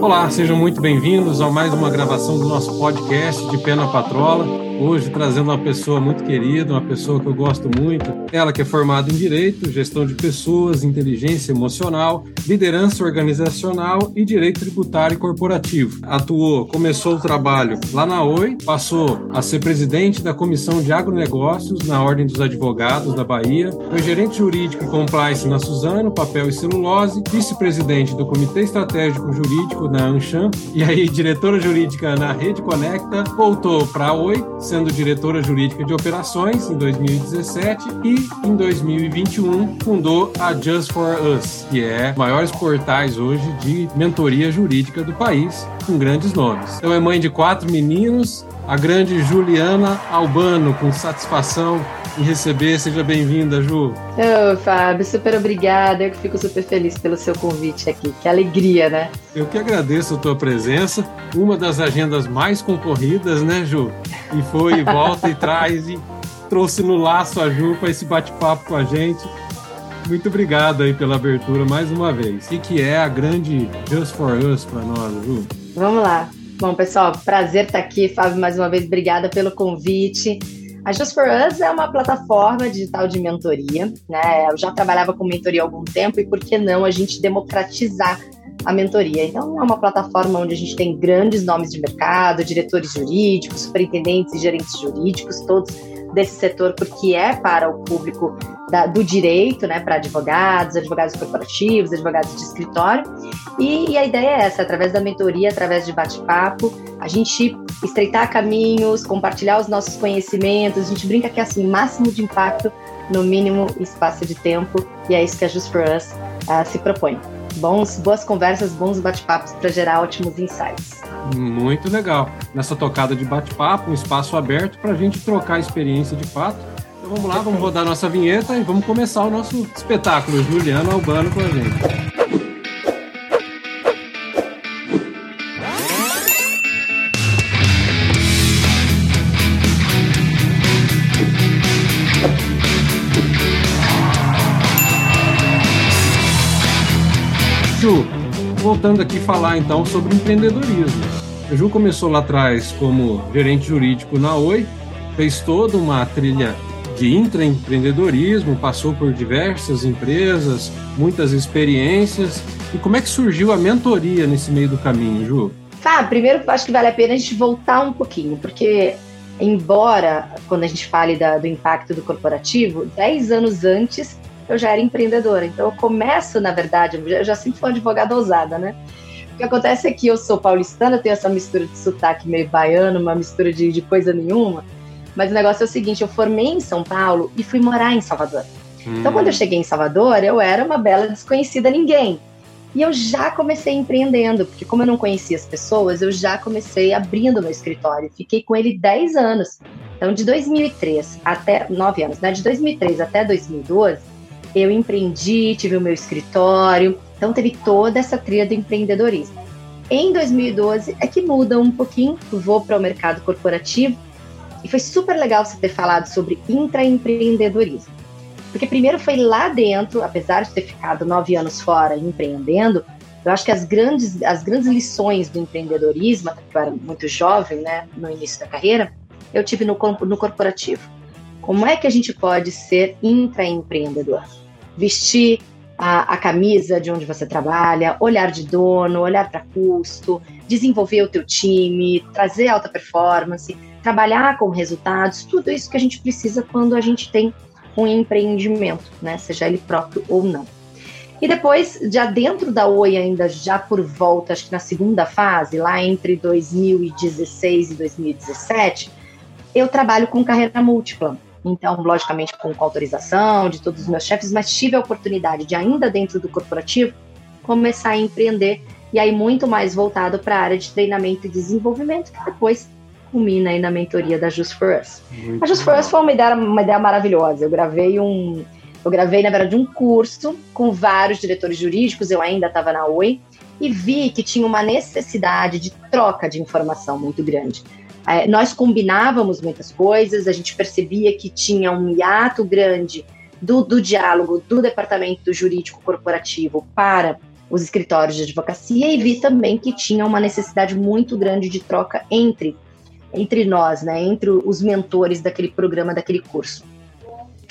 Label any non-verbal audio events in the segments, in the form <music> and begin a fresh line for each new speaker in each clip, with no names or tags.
Olá, sejam muito bem-vindos a mais uma gravação do nosso podcast de Pena Patrola. Hoje trazendo uma pessoa muito querida, uma pessoa que eu gosto muito. Ela que é formada em Direito, Gestão de Pessoas, Inteligência Emocional, Liderança Organizacional e Direito Tributário e Corporativo. Atuou, começou o trabalho lá na Oi, passou a ser presidente da Comissão de Agronegócios na Ordem dos Advogados da Bahia, foi gerente jurídico e compliance na Suzano, Papel e Celulose, vice-presidente do Comitê Estratégico Jurídico na Ancham e aí diretora jurídica na Rede Conecta, voltou para a Oi, sendo diretora jurídica de operações em 2017 e em 2021 fundou a Just for Us, que é maiores portais hoje de mentoria jurídica do país, com grandes nomes. Então é mãe de quatro meninos, a grande Juliana Albano, com satisfação em receber. Seja bem-vinda, Ju.
Ô, Fábio, super obrigada. Eu que fico super feliz pelo seu convite aqui. Que alegria, né?
Eu que agradeço a tua presença. Uma das agendas mais concorridas, né, Ju? E foi, volta e traz e trouxe no laço a Ju para esse bate-papo com a gente. Muito obrigado aí pela abertura mais uma vez. O que é a grande Just for Us para nós, Ju?
Vamos lá. Bom, pessoal, prazer estar aqui. Fábio, mais uma vez, obrigada pelo convite. A Just for Us é uma plataforma digital de mentoria, né? Eu já trabalhava com mentoria há algum tempo e por que não a gente democratizar a mentoria? Então, é uma plataforma onde a gente tem grandes nomes de mercado, diretores jurídicos, superintendentes e gerentes jurídicos, todos desse setor, porque é para o público da, do direito, né, para advogados, advogados corporativos, advogados de escritório. E, e a ideia é essa, através da mentoria, através de bate-papo, a gente estreitar caminhos, compartilhar os nossos conhecimentos. A gente brinca que é assim, máximo de impacto no mínimo espaço de tempo, e é isso que a Just for Us uh, se propõe. Bons, boas conversas, bons bate-papos para gerar ótimos insights.
Muito legal. Nessa tocada de bate-papo, um espaço aberto para a gente trocar experiência de fato. Então vamos lá, vamos rodar nossa vinheta e vamos começar o nosso espetáculo. Juliano Albano com a gente. Voltando aqui falar então sobre empreendedorismo. A Ju começou lá atrás como gerente jurídico na Oi, fez toda uma trilha de intraempreendedorismo, passou por diversas empresas, muitas experiências. E como é que surgiu a mentoria nesse meio do caminho, Ju?
Tá, primeiro acho que vale a pena a gente voltar um pouquinho, porque embora quando a gente fale da, do impacto do corporativo, 10 anos antes eu já era empreendedora. Então eu começo, na verdade, eu já sempre fui advogada ousada, né? O que acontece é que eu sou paulistana, tenho essa mistura de sotaque meio baiano, uma mistura de, de coisa nenhuma. Mas o negócio é o seguinte: eu formei em São Paulo e fui morar em Salvador. Hum. Então, quando eu cheguei em Salvador, eu era uma bela desconhecida ninguém. E eu já comecei empreendendo, porque como eu não conhecia as pessoas, eu já comecei abrindo meu escritório. Fiquei com ele 10 anos. Então, de 2003 até 9 anos, né? De 2003 até 2012, eu empreendi, tive o meu escritório, então teve toda essa trilha do empreendedorismo. Em 2012 é que muda um pouquinho, vou para o mercado corporativo e foi super legal você ter falado sobre intraempreendedorismo. Porque primeiro foi lá dentro, apesar de ter ficado nove anos fora empreendendo, eu acho que as grandes, as grandes lições do empreendedorismo, porque eu era muito jovem, né, no início da carreira, eu tive no, no corporativo. Como é que a gente pode ser intraempreendedor? vestir a, a, camisa de onde você trabalha, olhar de dono, olhar para custo, desenvolver o teu time, trazer alta performance, trabalhar com resultados, tudo isso que a gente precisa quando a gente tem um empreendimento, né? Seja ele próprio ou não. E depois, já dentro da Oi, ainda já por volta, acho que na segunda fase, lá entre 2016 e 2017, eu trabalho com carreira múltipla. Então, logicamente, com autorização de todos os meus chefes, mas tive a oportunidade de, ainda dentro do corporativo, começar a empreender e aí muito mais voltado para a área de treinamento e desenvolvimento, que depois culmina aí na mentoria da Just for Us. Muito a Just for Us foi uma ideia, uma ideia maravilhosa. Eu gravei um, eu gravei na verdade um curso com vários diretores jurídicos. Eu ainda estava na Oi e vi que tinha uma necessidade de troca de informação muito grande. É, nós combinávamos muitas coisas, a gente percebia que tinha um hiato grande do, do diálogo do departamento jurídico corporativo para os escritórios de advocacia e vi também que tinha uma necessidade muito grande de troca entre entre nós, né, entre os mentores daquele programa, daquele curso.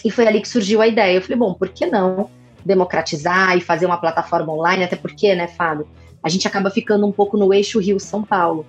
E foi ali que surgiu a ideia. Eu falei, bom, por que não democratizar e fazer uma plataforma online? Até porque, né, Fábio, a gente acaba ficando um pouco no eixo Rio-São Paulo.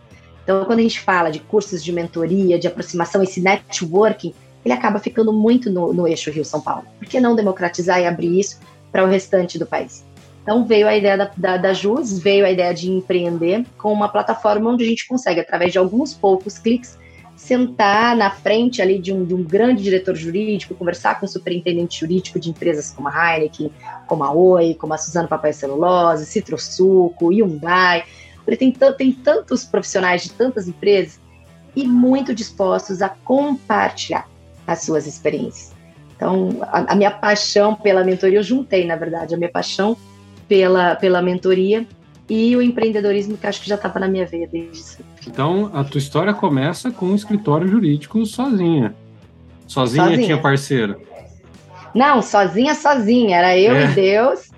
Então, quando a gente fala de cursos de mentoria, de aproximação, esse networking, ele acaba ficando muito no, no eixo Rio-São Paulo. Por que não democratizar e abrir isso para o restante do país? Então veio a ideia da, da, da JUS, veio a ideia de empreender com uma plataforma onde a gente consegue, através de alguns poucos cliques, sentar na frente ali de um, de um grande diretor jurídico, conversar com o superintendente jurídico de empresas como a Heineken, como a Oi, como a Suzano Papel e Celulose, Citrosuco, Hyundai. Ele tem, tem tantos profissionais de tantas empresas e muito dispostos a compartilhar as suas experiências. Então, a, a minha paixão pela mentoria, eu juntei, na verdade, a minha paixão pela, pela mentoria e o empreendedorismo que acho que já estava na minha veia desde sempre.
Então, a tua história começa com um escritório jurídico sozinha. Sozinha, sozinha. tinha parceiro?
Não, sozinha, sozinha. Era eu é. e Deus.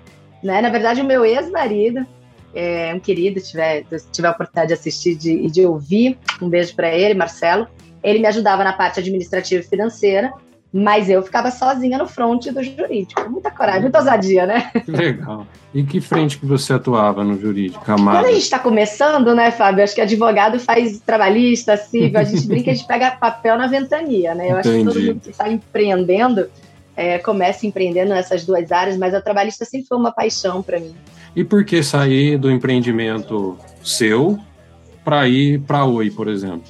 Né? Na verdade, o meu ex-marido, é um querido, tiver, tiver a oportunidade de assistir e de, de ouvir, um beijo para ele, Marcelo. Ele me ajudava na parte administrativa e financeira mas eu ficava sozinha no front do jurídico. Muita coragem, muita ousadia, né?
Que legal. E que frente que você atuava no jurídico, Amada?
Quando a gente está começando, né, Fábio? Acho que advogado faz trabalhista, civil, a gente <laughs> brinca, a gente pega papel na ventania, né? Eu Entendi. acho que todo mundo que está empreendendo é, começa empreendendo nessas duas áreas, mas a trabalhista sempre foi uma paixão para mim.
E por que sair do empreendimento seu para ir para a Oi, por exemplo?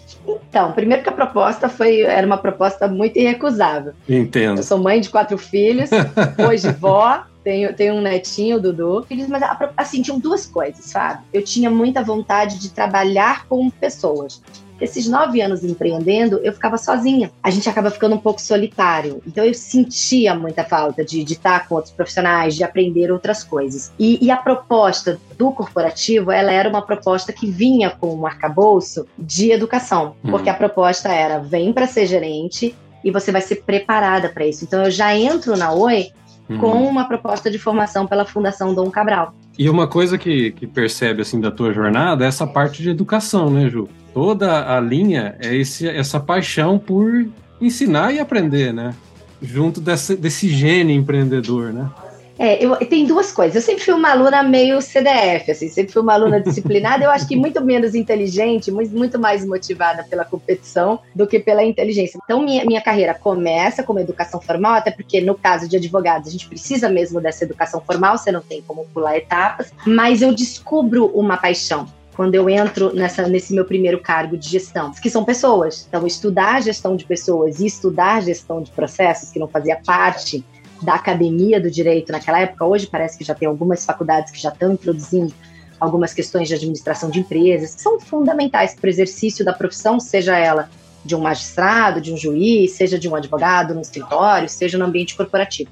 Então, primeiro que a proposta foi era uma proposta muito irrecusável.
Entendo.
Eu sou mãe de quatro filhos, <laughs> hoje vó, tenho, tenho um netinho, o Dudu. Mas assim, tinham duas coisas, sabe? Eu tinha muita vontade de trabalhar com pessoas esses nove anos empreendendo, eu ficava sozinha. A gente acaba ficando um pouco solitário. Então eu sentia muita falta de, de estar com outros profissionais, de aprender outras coisas. E, e a proposta do corporativo, ela era uma proposta que vinha com um arcabouço de educação. Uhum. Porque a proposta era: vem para ser gerente e você vai ser preparada para isso. Então eu já entro na Oi uhum. com uma proposta de formação pela Fundação Dom Cabral.
E uma coisa que, que percebe assim da tua jornada é essa parte de educação, né, Ju? Toda a linha é esse, essa paixão por ensinar e aprender, né? Junto desse, desse gene empreendedor, né?
É, eu, tem duas coisas. Eu sempre fui uma aluna meio CDF, assim, sempre fui uma aluna disciplinada. eu acho que muito menos inteligente, muito, mais motivada pela competição do que pela inteligência. Então, minha, minha carreira começa como educação formal, até porque no caso de advogados, a gente precisa mesmo dessa educação formal, você não tem como pular etapas. Mas eu descubro uma paixão quando eu entro nessa, nesse meu primeiro cargo de gestão, que são pessoas. Então, estudar gestão de pessoas e estudar gestão de processos, que não fazia parte da academia do direito naquela época, hoje parece que já tem algumas faculdades que já estão introduzindo algumas questões de administração de empresas, que são fundamentais para o exercício da profissão, seja ela de um magistrado, de um juiz, seja de um advogado no escritório, seja no ambiente corporativo.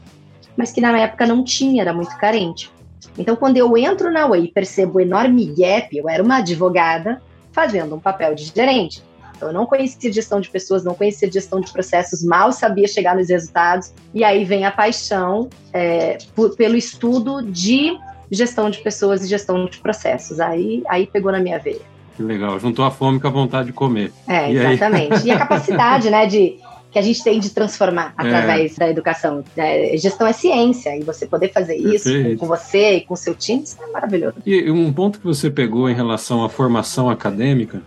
Mas que na época não tinha, era muito carente. Então, quando eu entro na UEI e percebo o enorme gap, eu era uma advogada fazendo um papel de gerente. Então, eu não conhecia gestão de pessoas, não conhecia gestão de processos, mal sabia chegar nos resultados. E aí vem a paixão é, por, pelo estudo de gestão de pessoas e gestão de processos. Aí, aí pegou na minha veia.
Que legal, juntou a fome com a vontade de comer.
É, e exatamente. Aí? E a <laughs> capacidade, né, de que a gente tem de transformar é. através é. da educação. É, gestão é ciência, e você poder fazer isso com, com, você e com seu time, isso é maravilhoso.
E um ponto que você pegou em relação à formação acadêmica,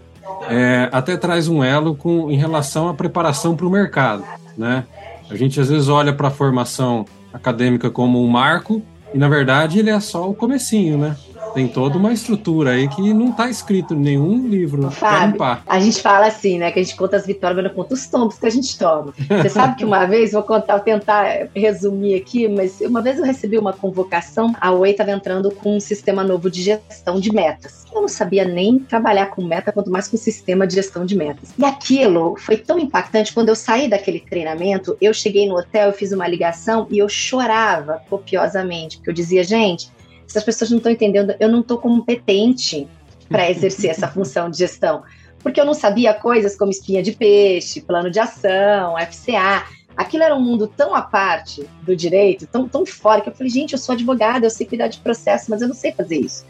é, até traz um elo com, em relação à preparação para o mercado. Né? A gente às vezes olha para a formação acadêmica como um marco, e na verdade ele é só o comecinho, né? Tem toda uma estrutura aí que não está escrito em nenhum livro
Fábio, A gente fala assim, né? Que a gente conta as vitórias, mas não conta os tombos que a gente toma. Você sabe que uma vez, vou contar, vou tentar resumir aqui, mas uma vez eu recebi uma convocação, a Oi estava entrando com um sistema novo de gestão de metas. Eu não sabia nem trabalhar com meta, quanto mais com sistema de gestão de metas. E aquilo foi tão impactante. Quando eu saí daquele treinamento, eu cheguei no hotel, eu fiz uma ligação e eu chorava copiosamente, porque eu dizia, gente, essas pessoas não estão entendendo, eu não estou competente para <laughs> exercer essa função de gestão, porque eu não sabia coisas como espinha de peixe, plano de ação, FCA, aquilo era um mundo tão à parte do direito, tão, tão fora, que eu falei, gente, eu sou advogada, eu sei cuidar de processo, mas eu não sei fazer isso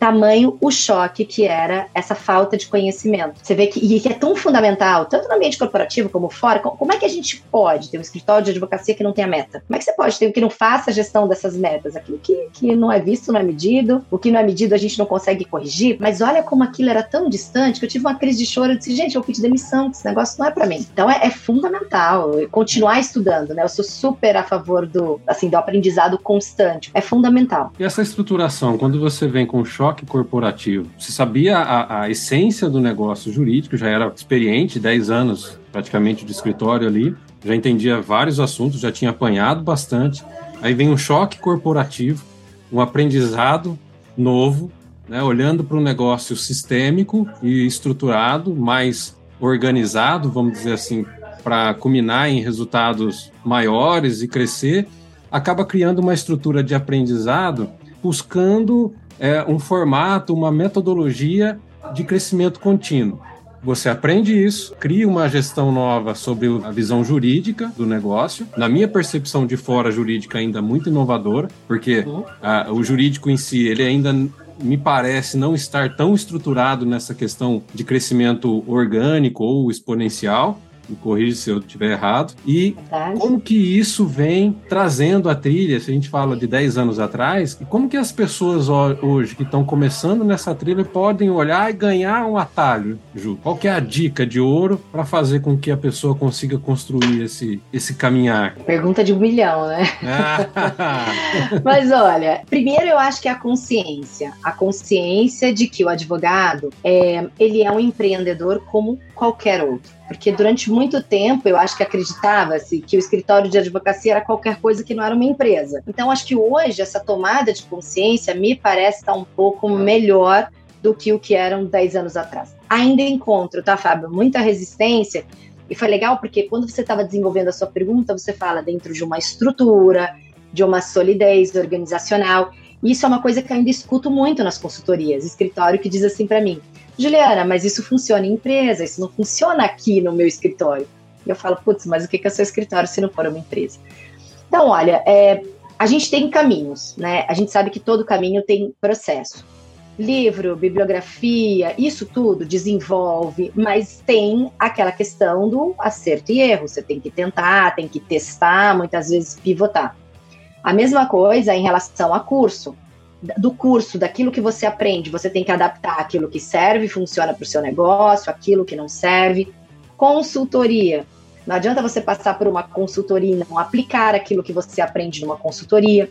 tamanho o choque que era essa falta de conhecimento. Você vê que, e que é tão fundamental, tanto no ambiente corporativo como fora, como é que a gente pode ter um escritório de advocacia que não tenha meta? Como é que você pode ter um que não faça a gestão dessas metas? Aquilo que, que não é visto, não é medido, o que não é medido a gente não consegue corrigir, mas olha como aquilo era tão distante que eu tive uma crise de choro, eu disse, gente, eu pedi demissão, esse negócio não é para mim. Então é, é fundamental continuar estudando, né? Eu sou super a favor do, assim, do aprendizado constante. É fundamental.
E essa estruturação, quando você vem com choque choque corporativo. Você sabia a, a essência do negócio jurídico, já era experiente, 10 anos praticamente de escritório ali, já entendia vários assuntos, já tinha apanhado bastante. Aí vem um choque corporativo, um aprendizado novo, né, olhando para um negócio sistêmico e estruturado, mais organizado, vamos dizer assim, para culminar em resultados maiores e crescer, acaba criando uma estrutura de aprendizado buscando é, um formato, uma metodologia de crescimento contínuo. Você aprende isso, cria uma gestão nova sobre a visão jurídica do negócio. Na minha percepção de fora, jurídica ainda muito inovadora, porque uhum. a, o jurídico em si, ele ainda me parece não estar tão estruturado nessa questão de crescimento orgânico ou exponencial me corrija se eu estiver errado. E Verdade. como que isso vem trazendo a trilha, se a gente fala de 10 anos atrás, e como que as pessoas hoje que estão começando nessa trilha podem olhar e ganhar um atalho, Ju? Qual que é a dica de ouro para fazer com que a pessoa consiga construir esse, esse caminhar?
Pergunta de um milhão, né? <laughs> Mas olha, primeiro eu acho que é a consciência. A consciência de que o advogado, é, ele é um empreendedor como qualquer outro. Porque durante muito tempo eu acho que acreditava-se que o escritório de advocacia era qualquer coisa que não era uma empresa. Então acho que hoje essa tomada de consciência me parece estar um pouco melhor do que o que eram 10 anos atrás. Ainda encontro, tá, Fábio, muita resistência. E foi legal porque quando você estava desenvolvendo a sua pergunta, você fala dentro de uma estrutura, de uma solidez organizacional. E isso é uma coisa que eu ainda escuto muito nas consultorias. Escritório que diz assim para mim: Juliana, mas isso funciona em empresa, isso não funciona aqui no meu escritório. E eu falo, putz, mas o que é seu escritório se não for uma empresa? Então, olha, é, a gente tem caminhos, né? A gente sabe que todo caminho tem processo. Livro, bibliografia, isso tudo desenvolve, mas tem aquela questão do acerto e erro. Você tem que tentar, tem que testar, muitas vezes pivotar. A mesma coisa em relação a curso do curso, daquilo que você aprende, você tem que adaptar aquilo que serve, funciona para o seu negócio, aquilo que não serve. Consultoria. Não adianta você passar por uma consultoria e não aplicar aquilo que você aprende numa consultoria.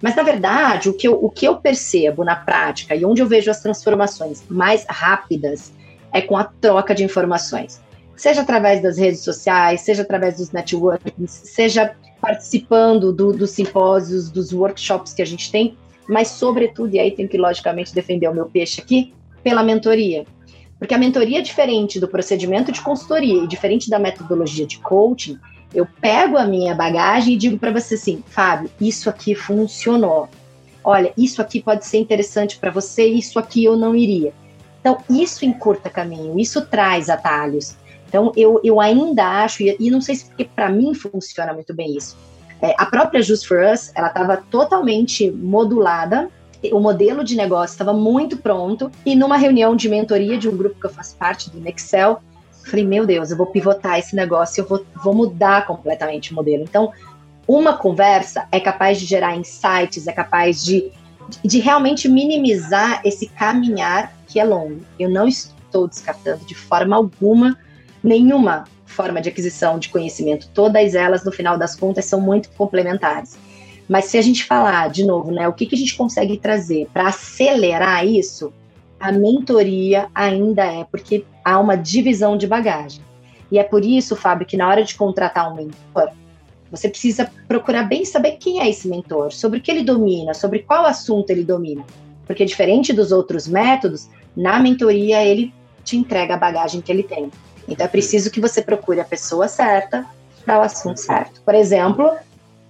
Mas, na verdade, o que, eu, o que eu percebo na prática e onde eu vejo as transformações mais rápidas é com a troca de informações. Seja através das redes sociais, seja através dos networks, seja participando do, dos simpósios, dos workshops que a gente tem, mas sobretudo, e aí tenho que logicamente defender o meu peixe aqui, pela mentoria. Porque a mentoria é diferente do procedimento de consultoria e diferente da metodologia de coaching. Eu pego a minha bagagem e digo para você assim, Fábio, isso aqui funcionou. Olha, isso aqui pode ser interessante para você, isso aqui eu não iria. Então, isso encurta caminho, isso traz atalhos. Então, eu, eu ainda acho, e, e não sei se porque para mim funciona muito bem isso, é, a própria Just for Us, ela estava totalmente modulada, o modelo de negócio estava muito pronto, e numa reunião de mentoria de um grupo que eu faço parte, do Nexel, falei, meu Deus, eu vou pivotar esse negócio, eu vou, vou mudar completamente o modelo. Então, uma conversa é capaz de gerar insights, é capaz de, de realmente minimizar esse caminhar que é longo. Eu não estou descartando de forma alguma nenhuma forma de aquisição de conhecimento, todas elas, no final das contas, são muito complementares. Mas se a gente falar, de novo, né, o que, que a gente consegue trazer para acelerar isso, a mentoria ainda é, porque há uma divisão de bagagem. E é por isso, Fábio, que na hora de contratar um mentor, você precisa procurar bem saber quem é esse mentor, sobre o que ele domina, sobre qual assunto ele domina. Porque diferente dos outros métodos, na mentoria ele te entrega a bagagem que ele tem. Então é preciso que você procure a pessoa certa para o assunto certo. Por exemplo,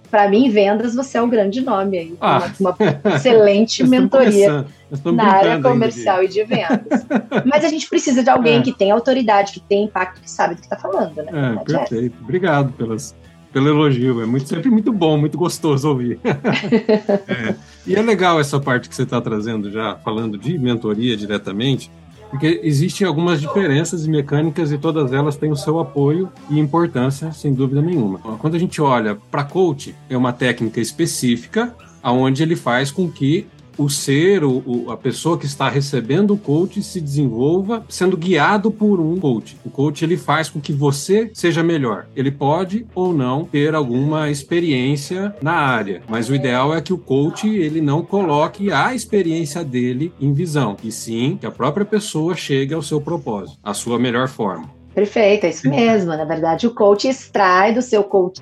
para mim, vendas, você é um grande nome aí. Ah. Uma, uma excelente <laughs> mentoria na área comercial e de vendas. Mas a gente precisa de alguém <laughs> é. que tem autoridade, que tem impacto, que sabe do que está falando, né?
É perfeito. Obrigado pelas, pelo elogio. É muito, sempre muito bom, muito gostoso ouvir. <laughs> é. E é legal essa parte que você está trazendo já, falando de mentoria diretamente, porque existem algumas diferenças mecânicas e todas elas têm o seu apoio e importância, sem dúvida nenhuma. Quando a gente olha para coach, é uma técnica específica aonde ele faz com que o ser, o, o, a pessoa que está recebendo o coach se desenvolva sendo guiado por um coach. O coach ele faz com que você seja melhor. Ele pode ou não ter alguma experiência na área, mas o ideal é que o coach ele não coloque a experiência dele em visão, e sim que a própria pessoa chegue ao seu propósito, à sua melhor forma.
Perfeito, é isso mesmo. Na verdade, o coach extrai do seu coach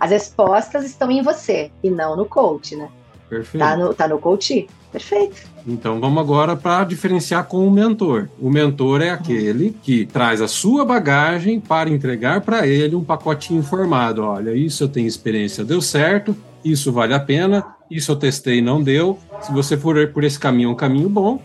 as respostas estão em você e não no coach, né?
Perfeito.
Tá no, tá no coach? Perfeito.
Então vamos agora para diferenciar com o mentor. O mentor é aquele que traz a sua bagagem para entregar para ele um pacotinho informado. Olha, isso eu tenho experiência, deu certo, isso vale a pena, isso eu testei não deu. Se você for por esse caminho, é um caminho bom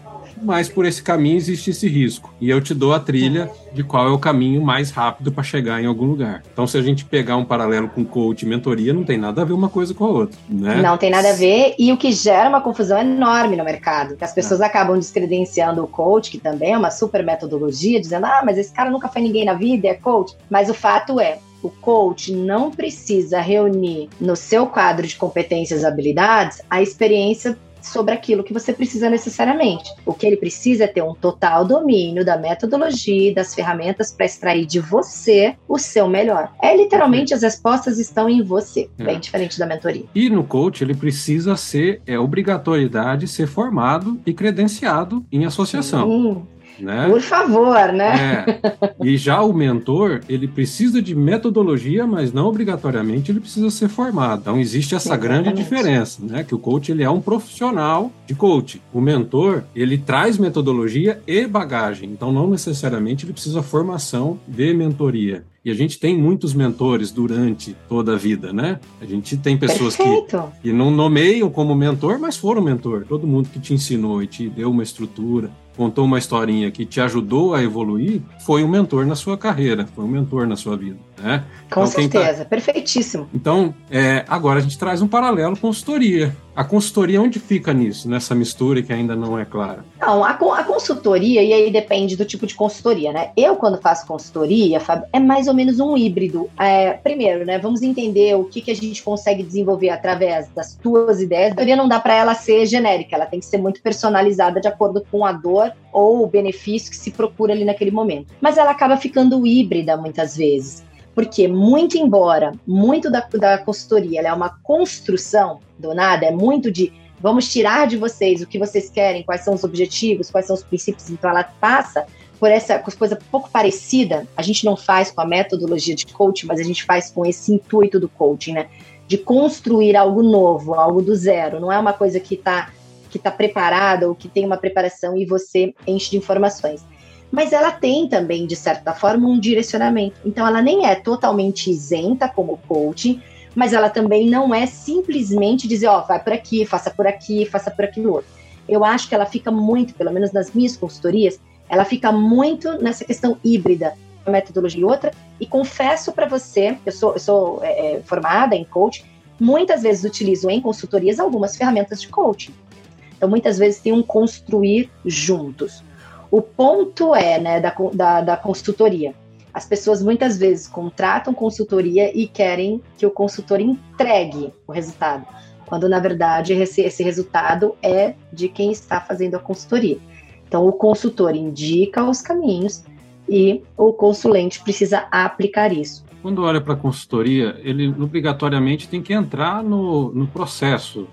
mas por esse caminho existe esse risco. E eu te dou a trilha de qual é o caminho mais rápido para chegar em algum lugar. Então, se a gente pegar um paralelo com coach e mentoria, não tem nada a ver uma coisa com a outra, né?
Não tem nada a ver, e o que gera uma confusão enorme no mercado, que as pessoas é. acabam descredenciando o coach, que também é uma super metodologia, dizendo, ah, mas esse cara nunca foi ninguém na vida, é coach. Mas o fato é, o coach não precisa reunir no seu quadro de competências e habilidades a experiência sobre aquilo que você precisa necessariamente. O que ele precisa é ter um total domínio da metodologia e das ferramentas para extrair de você o seu melhor. É literalmente as respostas estão em você, é. bem diferente da mentoria.
E no coach ele precisa ser é obrigatoriedade ser formado e credenciado em associação. Sim.
Né? Por favor, né?
É. E já o mentor, ele precisa de metodologia, mas não obrigatoriamente ele precisa ser formado. Então existe essa Exatamente. grande diferença, né? Que o coach ele é um profissional de coach. O mentor, ele traz metodologia e bagagem. Então não necessariamente ele precisa formação de mentoria. E a gente tem muitos mentores durante toda a vida, né? A gente tem pessoas que, que não nomeiam como mentor, mas foram mentor. Todo mundo que te ensinou e te deu uma estrutura, contou uma historinha que te ajudou a evoluir, foi um mentor na sua carreira, foi um mentor na sua vida. Né?
Com então, tá certeza, tá... perfeitíssimo.
Então, é, agora a gente traz um paralelo consultoria. A consultoria onde fica nisso, nessa mistura que ainda não é clara?
Não, a, a consultoria, e aí depende do tipo de consultoria, né? Eu, quando faço consultoria, Fábio, é mais ou menos um híbrido. É, primeiro, né, vamos entender o que, que a gente consegue desenvolver através das tuas ideias. A consultoria não dá para ela ser genérica, ela tem que ser muito personalizada de acordo com a dor ou o benefício que se procura ali naquele momento. Mas ela acaba ficando híbrida muitas vezes. Porque, muito embora muito da, da consultoria é uma construção do nada, é muito de vamos tirar de vocês o que vocês querem, quais são os objetivos, quais são os princípios, então ela passa por essa coisa pouco parecida, a gente não faz com a metodologia de coaching, mas a gente faz com esse intuito do coaching, né? De construir algo novo, algo do zero. Não é uma coisa que está que tá preparada ou que tem uma preparação e você enche de informações mas ela tem também, de certa forma, um direcionamento. Então, ela nem é totalmente isenta como coaching, mas ela também não é simplesmente dizer, ó, oh, vai por aqui, faça por aqui, faça por aquilo outro. Eu acho que ela fica muito, pelo menos nas minhas consultorias, ela fica muito nessa questão híbrida, uma metodologia e outra, e confesso para você, eu sou, eu sou é, é, formada em coaching, muitas vezes utilizo em consultorias algumas ferramentas de coaching. Então, muitas vezes tem um construir juntos. O ponto é, né, da, da, da consultoria. As pessoas muitas vezes contratam consultoria e querem que o consultor entregue o resultado, quando na verdade esse, resultado é de quem está fazendo a consultoria. Então, o consultor indica os caminhos e o consulente precisa aplicar isso.
Quando olha para a consultoria, ele obrigatoriamente tem que entrar no, no processo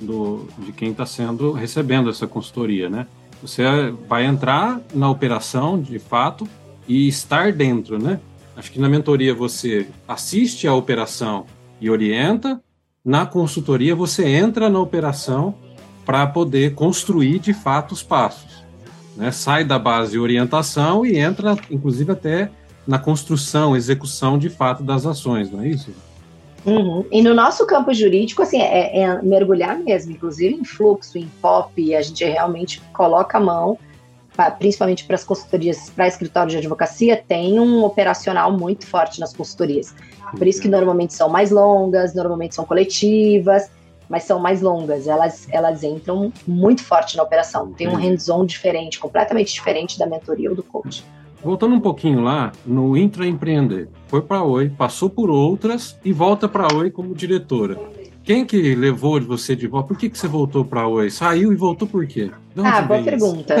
do, de quem está sendo recebendo essa consultoria, né? Você vai entrar na operação, de fato, e estar dentro, né? Acho que na mentoria você assiste à operação e orienta, na consultoria você entra na operação para poder construir de fato os passos. Né? Sai da base de orientação e entra, inclusive, até na construção, execução de fato das ações, não é isso?
Uhum. E no nosso campo jurídico, assim, é, é, mergulhar mesmo, inclusive em fluxo, em POP, a gente realmente coloca a mão principalmente para as consultorias, para escritório de advocacia, tem um operacional muito forte nas consultorias. Por isso que normalmente são mais longas, normalmente são coletivas, mas são mais longas. Elas, elas entram muito forte na operação. Tem um hands-on diferente, completamente diferente da mentoria ou do coach.
Voltando um pouquinho lá, no Intraempreender, foi para a Oi, passou por outras e volta para a Oi como diretora. Quem que levou você de volta? Por que, que você voltou para a Oi? Saiu e voltou por quê?
Ah, boa pergunta.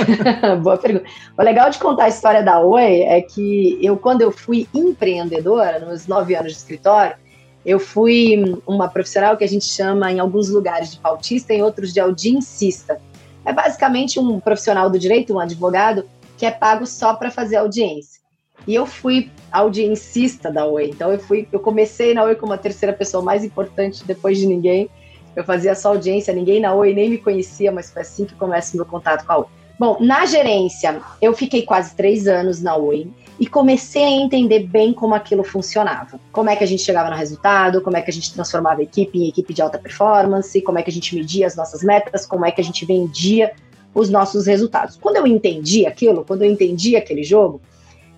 <laughs> boa pergunta. O legal de contar a história da Oi é que eu, quando eu fui empreendedora, nos nove anos de escritório, eu fui uma profissional que a gente chama em alguns lugares de pautista, em outros de audiencista. É basicamente um profissional do direito, um advogado, que é pago só para fazer audiência. E eu fui audiencista da Oi. Então eu fui, eu comecei na Oi como a terceira pessoa mais importante depois de ninguém. Eu fazia só audiência, ninguém na Oi nem me conhecia, mas foi assim que começa o meu contato com a Oi. Bom, na gerência, eu fiquei quase três anos na Oi e comecei a entender bem como aquilo funcionava. Como é que a gente chegava no resultado, como é que a gente transformava a equipe em equipe de alta performance, como é que a gente media as nossas metas, como é que a gente vendia os nossos resultados. Quando eu entendi aquilo, quando eu entendi aquele jogo,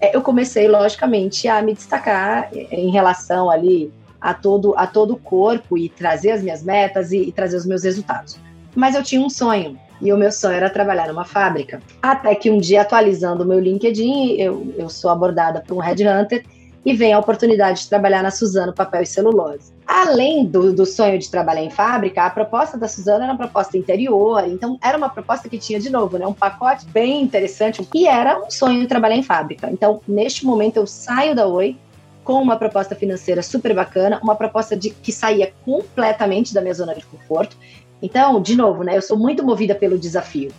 é, eu comecei, logicamente, a me destacar em relação ali a todo, a todo o corpo e trazer as minhas metas e, e trazer os meus resultados. Mas eu tinha um sonho, e o meu sonho era trabalhar numa fábrica. Até que um dia, atualizando o meu LinkedIn, eu, eu sou abordada por um headhunter e vem a oportunidade de trabalhar na Suzano Papel e Celulose. Além do, do, sonho de trabalhar em fábrica, a proposta da Suzano era uma proposta interior, então era uma proposta que tinha, de novo, né, um pacote bem interessante e era um sonho trabalhar em fábrica. Então, neste momento, eu saio da Oi com uma proposta financeira super bacana, uma proposta de que saía completamente da minha zona de conforto. Então, de novo, né, eu sou muito movida pelo desafio.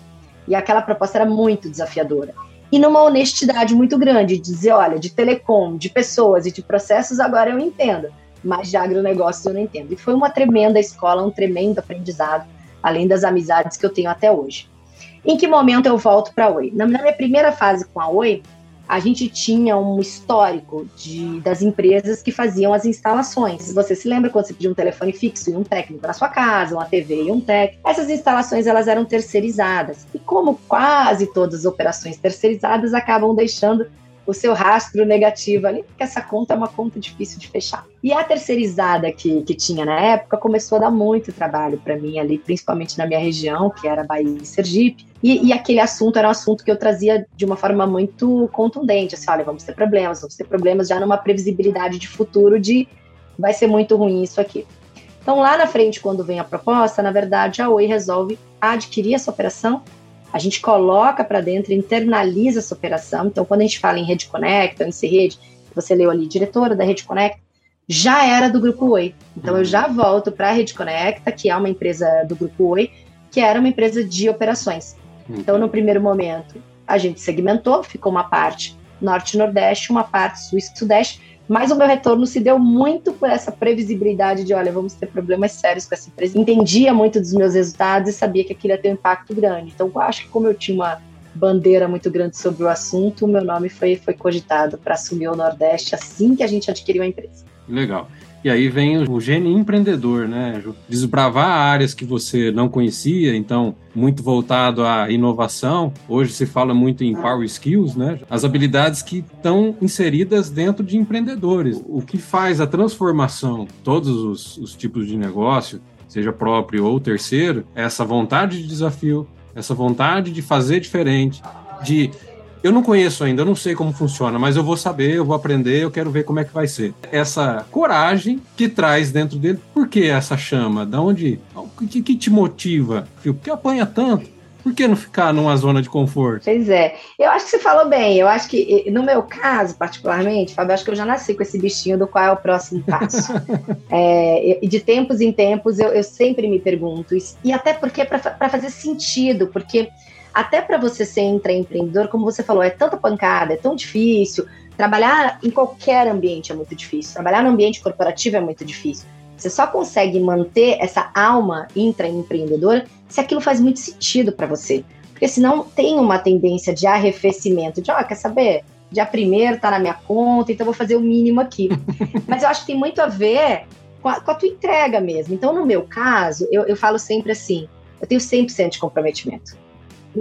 E aquela proposta era muito desafiadora e numa honestidade muito grande, de dizer, olha, de telecom, de pessoas e de processos agora eu entendo, mas de agronegócio eu não entendo. E foi uma tremenda escola, um tremendo aprendizado, além das amizades que eu tenho até hoje. Em que momento eu volto para a Oi? Na minha primeira fase com a Oi, a gente tinha um histórico de, das empresas que faziam as instalações. Você se lembra quando você pedia um telefone fixo e um técnico na sua casa, uma TV e um técnico? Essas instalações elas eram terceirizadas. E como quase todas as operações terceirizadas acabam deixando o seu rastro negativo ali, porque essa conta é uma conta difícil de fechar. E a terceirizada que, que tinha na época começou a dar muito trabalho para mim ali, principalmente na minha região, que era Bahia e Sergipe. E, e, aquele assunto era um assunto que eu trazia de uma forma muito contundente, assim, olha, vamos ter problemas, vamos ter problemas já numa previsibilidade de futuro de vai ser muito ruim isso aqui. Então, lá na frente, quando vem a proposta, na verdade, a Oi resolve adquirir essa operação a gente coloca para dentro, internaliza essa operação. Então, quando a gente fala em Rede Conecta, em C-Rede, você leu ali, diretora da Rede Conecta, já era do Grupo Oi. Então, eu já volto para a Rede Conecta, que é uma empresa do Grupo Oi, que era uma empresa de operações. Então, no primeiro momento, a gente segmentou, ficou uma parte norte-nordeste, uma parte sul sudeste, mas o meu retorno se deu muito por essa previsibilidade de, olha, vamos ter problemas sérios com essa empresa. Entendia muito dos meus resultados e sabia que aquilo ia ter um impacto grande. Então, acho que como eu tinha uma bandeira muito grande sobre o assunto, o meu nome foi, foi cogitado para assumir o Nordeste assim que a gente adquiriu a empresa.
Legal. E aí vem o gênio empreendedor, né? Desbravar áreas que você não conhecia, então muito voltado à inovação. Hoje se fala muito em power skills, né? As habilidades que estão inseridas dentro de empreendedores. O que faz a transformação, todos os, os tipos de negócio, seja próprio ou terceiro, é essa vontade de desafio, essa vontade de fazer diferente, de eu não conheço ainda, eu não sei como funciona, mas eu vou saber, eu vou aprender, eu quero ver como é que vai ser. Essa coragem que traz dentro dele, por que essa chama? Da onde? O que, que te motiva? Por que apanha tanto? Por que não ficar numa zona de conforto?
Pois é. Eu acho que você falou bem. Eu acho que, no meu caso, particularmente, Fábio, acho que eu já nasci com esse bichinho do qual é o próximo passo. <laughs> é, de tempos em tempos, eu, eu sempre me pergunto, e até porque é para fazer sentido, porque até para você ser intraempreendedor, como você falou, é tanta pancada, é tão difícil. Trabalhar em qualquer ambiente é muito difícil. Trabalhar no ambiente corporativo é muito difícil. Você só consegue manter essa alma intraempreendedora se aquilo faz muito sentido para você. Porque senão tem uma tendência de arrefecimento, de, ó, oh, quer saber? Dia primeiro tá na minha conta, então vou fazer o mínimo aqui. <laughs> Mas eu acho que tem muito a ver com a, com a tua entrega mesmo. Então, no meu caso, eu, eu falo sempre assim, eu tenho 100% de comprometimento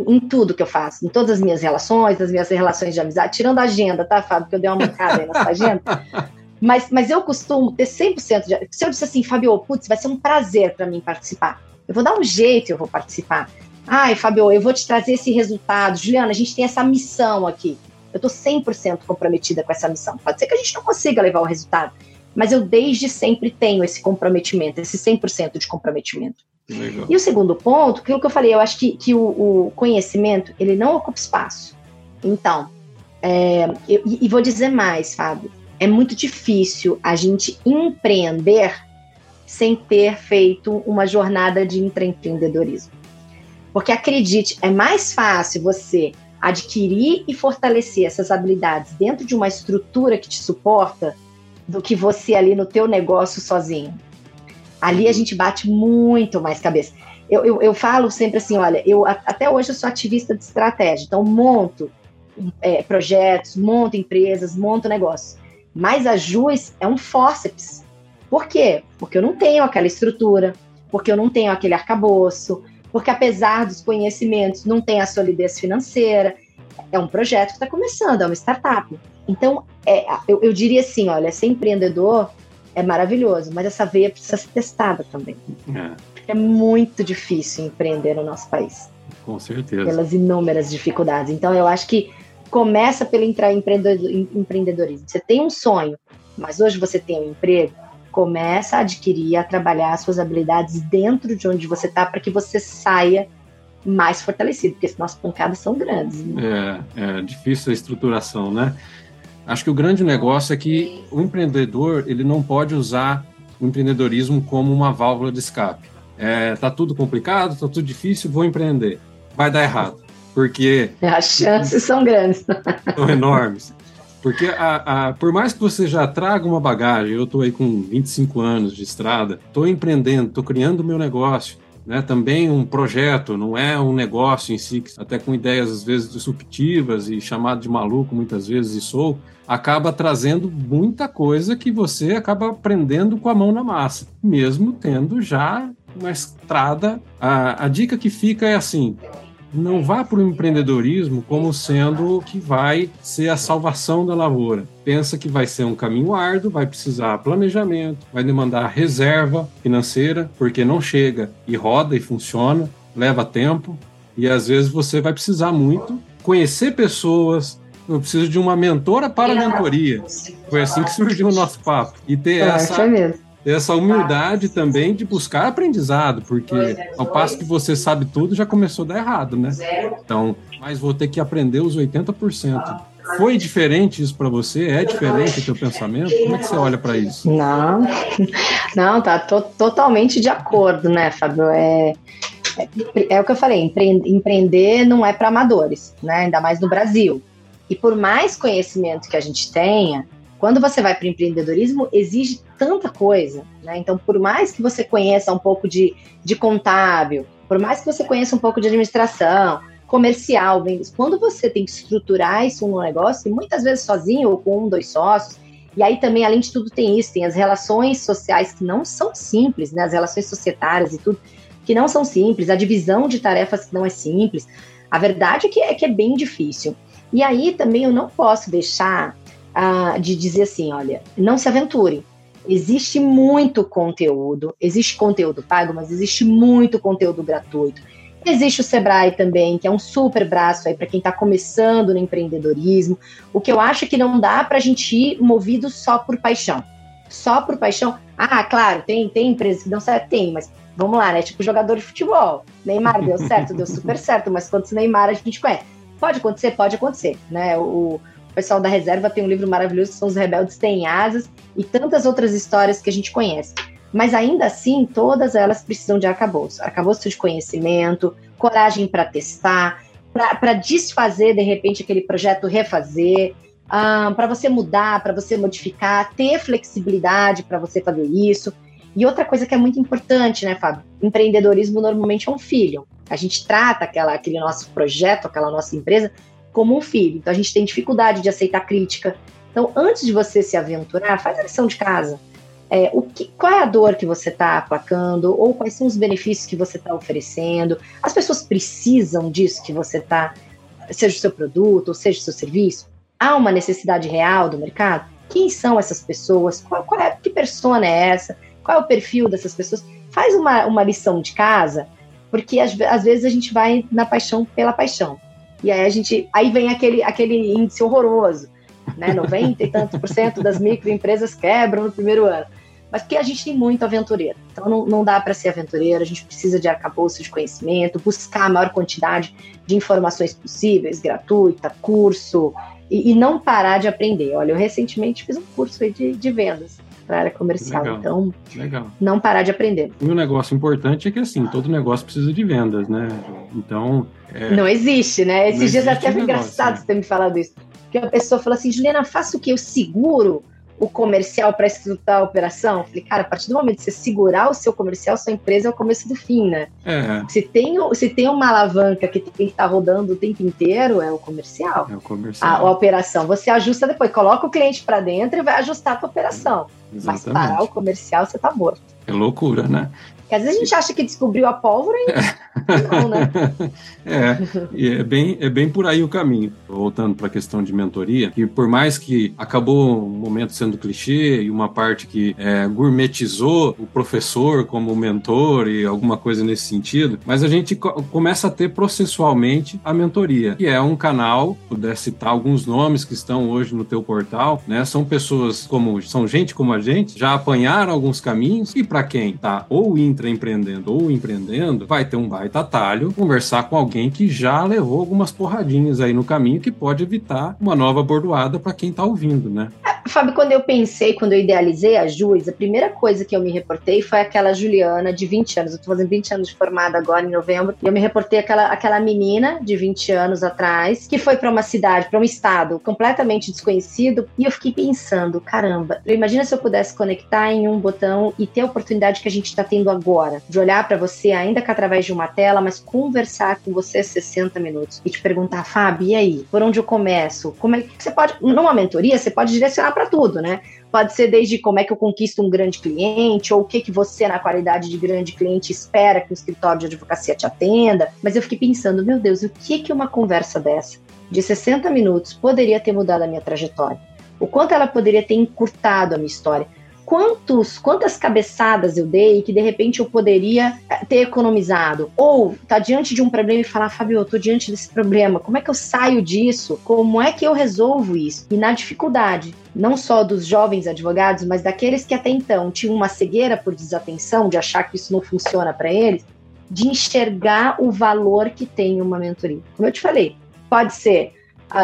em tudo que eu faço, em todas as minhas relações, nas minhas relações de amizade, tirando a agenda, tá, Fábio? Que eu dei uma mancada aí nessa agenda. <laughs> Mas, mas eu costumo ter 100% de. Se eu disser assim, Fábio, putz, vai ser um prazer para mim participar. Eu vou dar um jeito eu vou participar. Ai, Fábio, eu vou te trazer esse resultado. Juliana, a gente tem essa missão aqui. Eu estou 100% comprometida com essa missão. Pode ser que a gente não consiga levar o resultado, mas eu desde sempre tenho esse comprometimento, esse 100% de comprometimento. Legal. E o segundo ponto, aquilo que eu falei, eu acho que, que o, o conhecimento, ele não ocupa espaço. Então, é, eu, e vou dizer mais, Fábio, é muito difícil a gente empreender sem ter feito uma jornada de intraempreendedorismo. Porque acredite, é mais fácil você adquirir e fortalecer essas habilidades dentro de uma estrutura que te suporta do que você ali no teu negócio sozinho. Ali a gente bate muito mais cabeça. Eu, eu, eu falo sempre assim, olha, eu até hoje eu sou ativista de estratégia, então monto é, projetos, monto empresas, monto negócios. Mas a Juiz é um fórceps. Por quê? Porque eu não tenho aquela estrutura, porque eu não tenho aquele arcabouço, porque apesar dos conhecimentos, não tem a solidez financeira. É um projeto que está começando, é uma startup. Então, é, eu, eu diria assim, olha, ser empreendedor é maravilhoso, mas essa veia precisa ser testada também. É. é muito difícil empreender no nosso país.
Com certeza.
Pelas inúmeras dificuldades. Então, eu acho que começa pelo entrar em empreendedorismo. Você tem um sonho, mas hoje você tem um emprego, começa a adquirir, a trabalhar suas habilidades dentro de onde você está para que você saia mais fortalecido, porque senão as pancadas são grandes.
Né? É, é difícil a estruturação, né? Acho que o grande negócio é que o empreendedor ele não pode usar o empreendedorismo como uma válvula de escape. É, tá tudo complicado, tá tudo difícil, vou empreender. Vai dar errado porque...
As chances são grandes. <laughs>
São enormes. Porque a, a, por mais que você já traga uma bagagem, eu estou aí com 25 anos de estrada, estou empreendendo, estou criando o meu negócio, né? também um projeto, não é um negócio em si, até com ideias às vezes disruptivas e chamado de maluco muitas vezes e sou, acaba trazendo muita coisa que você acaba aprendendo com a mão na massa, mesmo tendo já uma estrada. A, a dica que fica é assim: não vá para o empreendedorismo como sendo que vai ser a salvação da lavoura. Pensa que vai ser um caminho árduo, vai precisar planejamento, vai demandar reserva financeira, porque não chega e roda e funciona, leva tempo e às vezes você vai precisar muito conhecer pessoas. Eu preciso de uma mentora para a mentoria. Foi assim que surgiu o nosso papo. E ter é, essa, essa humildade também de buscar aprendizado, porque ao passo que você sabe tudo, já começou a dar errado, né? Então, mas vou ter que aprender os 80%. Foi diferente isso para você? É diferente o teu pensamento? Como é que você olha para isso?
Não, <laughs> não, tá to totalmente de acordo, né, Fábio? É, é, é, o que eu falei, empreender não é para amadores, né? Ainda mais no Brasil. E por mais conhecimento que a gente tenha, quando você vai para o empreendedorismo, exige tanta coisa, né? Então, por mais que você conheça um pouco de, de contábil, por mais que você conheça um pouco de administração, comercial, vendas, quando você tem que estruturar isso num negócio, muitas vezes sozinho ou com um, dois sócios, e aí também, além de tudo, tem isso, tem as relações sociais que não são simples, né? As relações societárias e tudo, que não são simples, a divisão de tarefas que não é simples. A verdade é que é, que é bem difícil. E aí também eu não posso deixar de dizer assim: olha, não se aventure. Existe muito conteúdo, existe conteúdo pago, mas existe muito conteúdo gratuito. Existe o Sebrae também, que é um super braço aí para quem está começando no empreendedorismo. O que eu acho que não dá para a gente ir movido só por paixão. Só por paixão. Ah, claro, tem, tem empresas que dão certo, tem, mas vamos lá, né? Tipo jogador de futebol. Neymar deu certo, deu super certo, mas quantos Neymar a gente conhece? Pode acontecer, pode acontecer, né? O, pessoal da reserva tem um livro maravilhoso que são Os Rebeldes Têm Asas e tantas outras histórias que a gente conhece. Mas ainda assim, todas elas precisam de arcabouço. Arcabouço de conhecimento, coragem para testar, para desfazer de repente aquele projeto, refazer, para você mudar, para você modificar, ter flexibilidade para você fazer isso. E outra coisa que é muito importante, né, Fábio? Empreendedorismo normalmente é um filho. A gente trata aquela, aquele nosso projeto, aquela nossa empresa, como um filho. Então a gente tem dificuldade de aceitar crítica. Então, antes de você se aventurar, faz a lição de casa. é, o que, qual é a dor que você está aplacando, ou quais são os benefícios que você está oferecendo. As pessoas precisam disso que você está, seja o seu produto, ou seja o seu serviço. Há uma necessidade real do mercado? Quem são essas pessoas? Qual, qual é, que persona é essa? Qual é o perfil dessas pessoas? Faz uma, uma lição de casa, porque às, às vezes a gente vai na paixão pela paixão. E aí a gente. Aí vem aquele, aquele índice horroroso né? 90 e tanto por cento das microempresas quebram no primeiro ano. Mas porque a gente tem muito aventureiro. Então não, não dá para ser aventureiro, a gente precisa de arcabouço de conhecimento, buscar a maior quantidade de informações possíveis, gratuita, curso, e, e não parar de aprender. Olha, eu recentemente fiz um curso de, de vendas para a área comercial. Legal, então, legal. não parar de aprender.
E um negócio importante é que, assim, todo negócio precisa de vendas, né? Então...
É... Não existe, né? Esses dias até foi engraçado né? você ter me falado isso que a pessoa falou assim, Juliana, faça o que? Eu seguro o comercial para estruturar a operação? Eu falei, cara, a partir do momento que você segurar o seu comercial, sua empresa é o começo do fim, né? É. Se, tem, se tem uma alavanca que tem que estar tá rodando o tempo inteiro, é o comercial. É o comercial. A, a operação. Você ajusta depois, coloca o cliente para dentro e vai ajustar a tua operação. Exatamente. Mas parar o comercial, você tá morto.
É loucura, né?
Às vezes a gente acha que descobriu a pólvora e não, né? <laughs>
é, é bem, é bem por aí o caminho. Voltando para a questão de mentoria, que por mais que acabou um momento sendo clichê e uma parte que é, gourmetizou o professor como mentor e alguma coisa nesse sentido, mas a gente co começa a ter processualmente a mentoria, que é um canal, puder citar alguns nomes que estão hoje no teu portal, né? São pessoas como, são gente como a gente, já apanharam alguns caminhos e para quem tá ou indo intraempreendendo ou empreendendo, vai ter um baita atalho conversar com alguém que já levou algumas porradinhas aí no caminho que pode evitar uma nova bordoada para quem está ouvindo, né?
É, Fábio, quando eu pensei, quando eu idealizei a Juiz, a primeira coisa que eu me reportei foi aquela Juliana de 20 anos. Eu tô fazendo 20 anos de formada agora em novembro. E eu me reportei aquela, aquela menina de 20 anos atrás que foi para uma cidade, para um estado completamente desconhecido. E eu fiquei pensando, caramba, imagina se eu pudesse conectar em um botão e ter a oportunidade que a gente está tendo agora agora, de olhar para você, ainda que através de uma tela, mas conversar com você 60 minutos e te perguntar, Fábio, e aí? Por onde eu começo? Como é que você pode, numa mentoria, você pode direcionar para tudo, né? Pode ser desde como é que eu conquisto um grande cliente, ou o que, que você, na qualidade de grande cliente, espera que o escritório de advocacia te atenda. Mas eu fiquei pensando, meu Deus, o que, que uma conversa dessa, de 60 minutos, poderia ter mudado a minha trajetória? O quanto ela poderia ter encurtado a minha história? Quantos, quantas cabeçadas eu dei que de repente eu poderia eh, ter economizado. Ou tá diante de um problema e falar, Fabio, eu tô diante desse problema, como é que eu saio disso? Como é que eu resolvo isso? E na dificuldade, não só dos jovens advogados, mas daqueles que até então tinham uma cegueira por desatenção, de achar que isso não funciona para eles, de enxergar o valor que tem uma mentoria. Como eu te falei, pode ser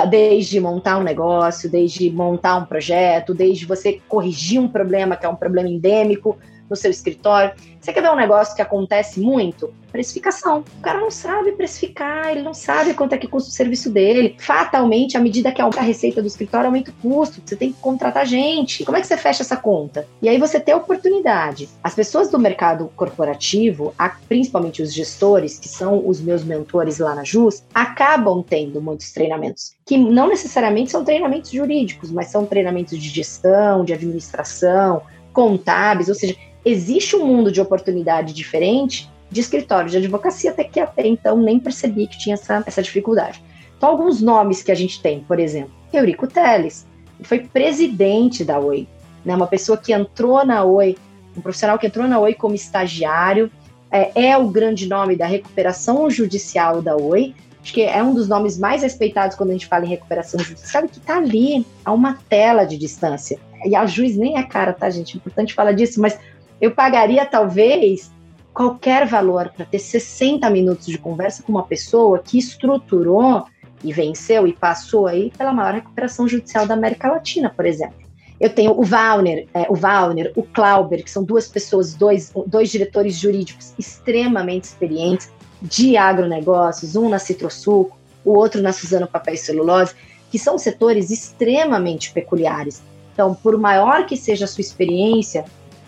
desde montar um negócio, desde montar um projeto, desde você corrigir um problema que é um problema endêmico no seu escritório. Você quer ver um negócio que acontece muito? Precificação. O cara não sabe precificar, ele não sabe quanto é que custa o serviço dele. Fatalmente, à medida que aumenta a receita do escritório, aumenta o custo. Você tem que contratar gente. Como é que você fecha essa conta? E aí você tem a oportunidade. As pessoas do mercado corporativo, principalmente os gestores, que são os meus mentores lá na JUS, acabam tendo muitos treinamentos. Que não necessariamente são treinamentos jurídicos, mas são treinamentos de gestão, de administração, contábeis, ou seja, existe um mundo de oportunidade diferente de escritório de advocacia, até que até então nem percebi que tinha essa, essa dificuldade. Então, alguns nomes que a gente tem, por exemplo, Eurico Teles, foi presidente da Oi, né, uma pessoa que entrou na Oi, um profissional que entrou na Oi como estagiário, é, é o grande nome da recuperação judicial da Oi, acho que é um dos nomes mais respeitados quando a gente fala em recuperação judicial, que está ali, a uma tela de distância. E a juiz nem é cara, tá, gente? É importante falar disso, mas eu pagaria talvez qualquer valor para ter 60 minutos de conversa com uma pessoa que estruturou e venceu e passou aí pela maior recuperação judicial da América Latina, por exemplo. Eu tenho o Valner, é, o Valner, o Clauber, que são duas pessoas, dois, dois diretores jurídicos extremamente experientes de agronegócios, um na Citrosuco, o outro na Suzano Papel e Celulose, que são setores extremamente peculiares. Então, por maior que seja a sua experiência,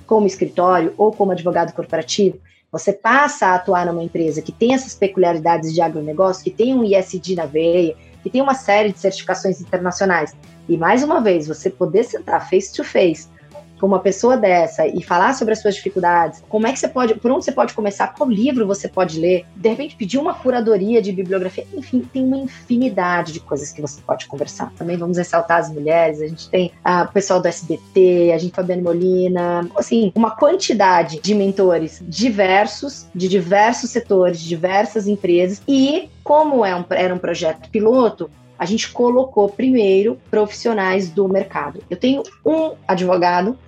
como escritório ou como advogado corporativo, você passa a atuar numa empresa que tem essas peculiaridades de agronegócio, que tem um ISD na veia, que tem uma série de certificações internacionais. E mais uma vez, você poder sentar face to face com uma pessoa dessa e falar sobre as suas dificuldades, como é que você pode, por onde você pode começar, qual livro você pode ler, de repente pedir uma curadoria de bibliografia, enfim, tem uma infinidade de coisas que você pode conversar. Também vamos ressaltar as mulheres, a gente tem o pessoal do SBT, a gente Fabiane Molina, assim, uma quantidade de mentores diversos, de diversos setores, de diversas empresas e como é um, era um projeto piloto, a gente colocou primeiro profissionais do mercado. Eu tenho um advogado,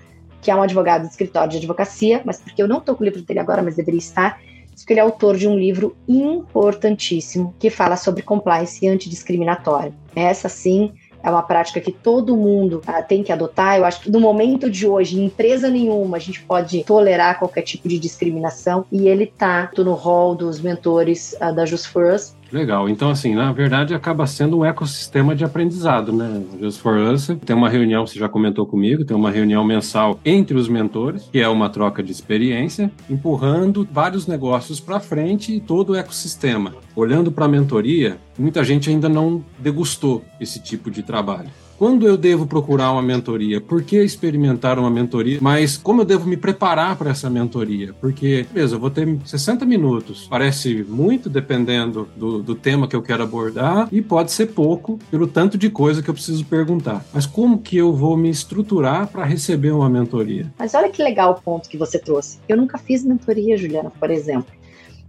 que é um advogado do escritório de advocacia, mas porque eu não estou com o livro dele agora, mas deveria estar, porque ele é autor de um livro importantíssimo que fala sobre compliance antidiscriminatório. Essa sim é uma prática que todo mundo uh, tem que adotar. Eu acho que no momento de hoje, em empresa nenhuma, a gente pode tolerar qualquer tipo de discriminação e ele está no rol dos mentores uh, da Just for Us.
Legal. Então, assim, na verdade, acaba sendo um ecossistema de aprendizado, né? Just for Us tem uma reunião, você já comentou comigo, tem uma reunião mensal entre os mentores, que é uma troca de experiência, empurrando vários negócios para frente e todo o ecossistema. Olhando para a mentoria, muita gente ainda não degustou esse tipo de trabalho. Quando eu devo procurar uma mentoria? Por que experimentar uma mentoria? Mas como eu devo me preparar para essa mentoria? Porque, beleza, eu vou ter 60 minutos. Parece muito, dependendo do, do tema que eu quero abordar, e pode ser pouco, pelo tanto de coisa que eu preciso perguntar. Mas como que eu vou me estruturar para receber uma mentoria?
Mas olha que legal o ponto que você trouxe. Eu nunca fiz mentoria, Juliana, por exemplo.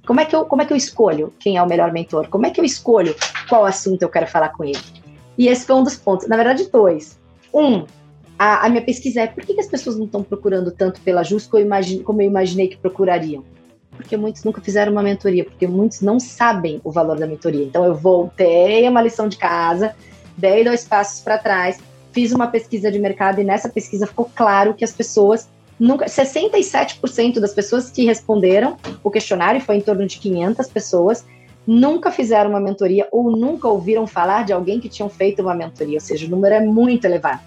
Como é, que eu, como é que eu escolho quem é o melhor mentor? Como é que eu escolho qual assunto eu quero falar com ele? E esse foi um dos pontos. Na verdade, dois. Um, a, a minha pesquisa é por que, que as pessoas não estão procurando tanto pela JUS como eu, imagine, como eu imaginei que procurariam? Porque muitos nunca fizeram uma mentoria, porque muitos não sabem o valor da mentoria. Então, eu voltei uma lição de casa, dei dois passos para trás, fiz uma pesquisa de mercado e nessa pesquisa ficou claro que as pessoas nunca 67% das pessoas que responderam o questionário foi em torno de 500 pessoas nunca fizeram uma mentoria ou nunca ouviram falar de alguém que tinham feito uma mentoria, ou seja, o número é muito elevado.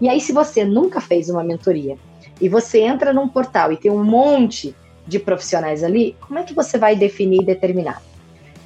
E aí, se você nunca fez uma mentoria e você entra num portal e tem um monte de profissionais ali, como é que você vai definir e determinar?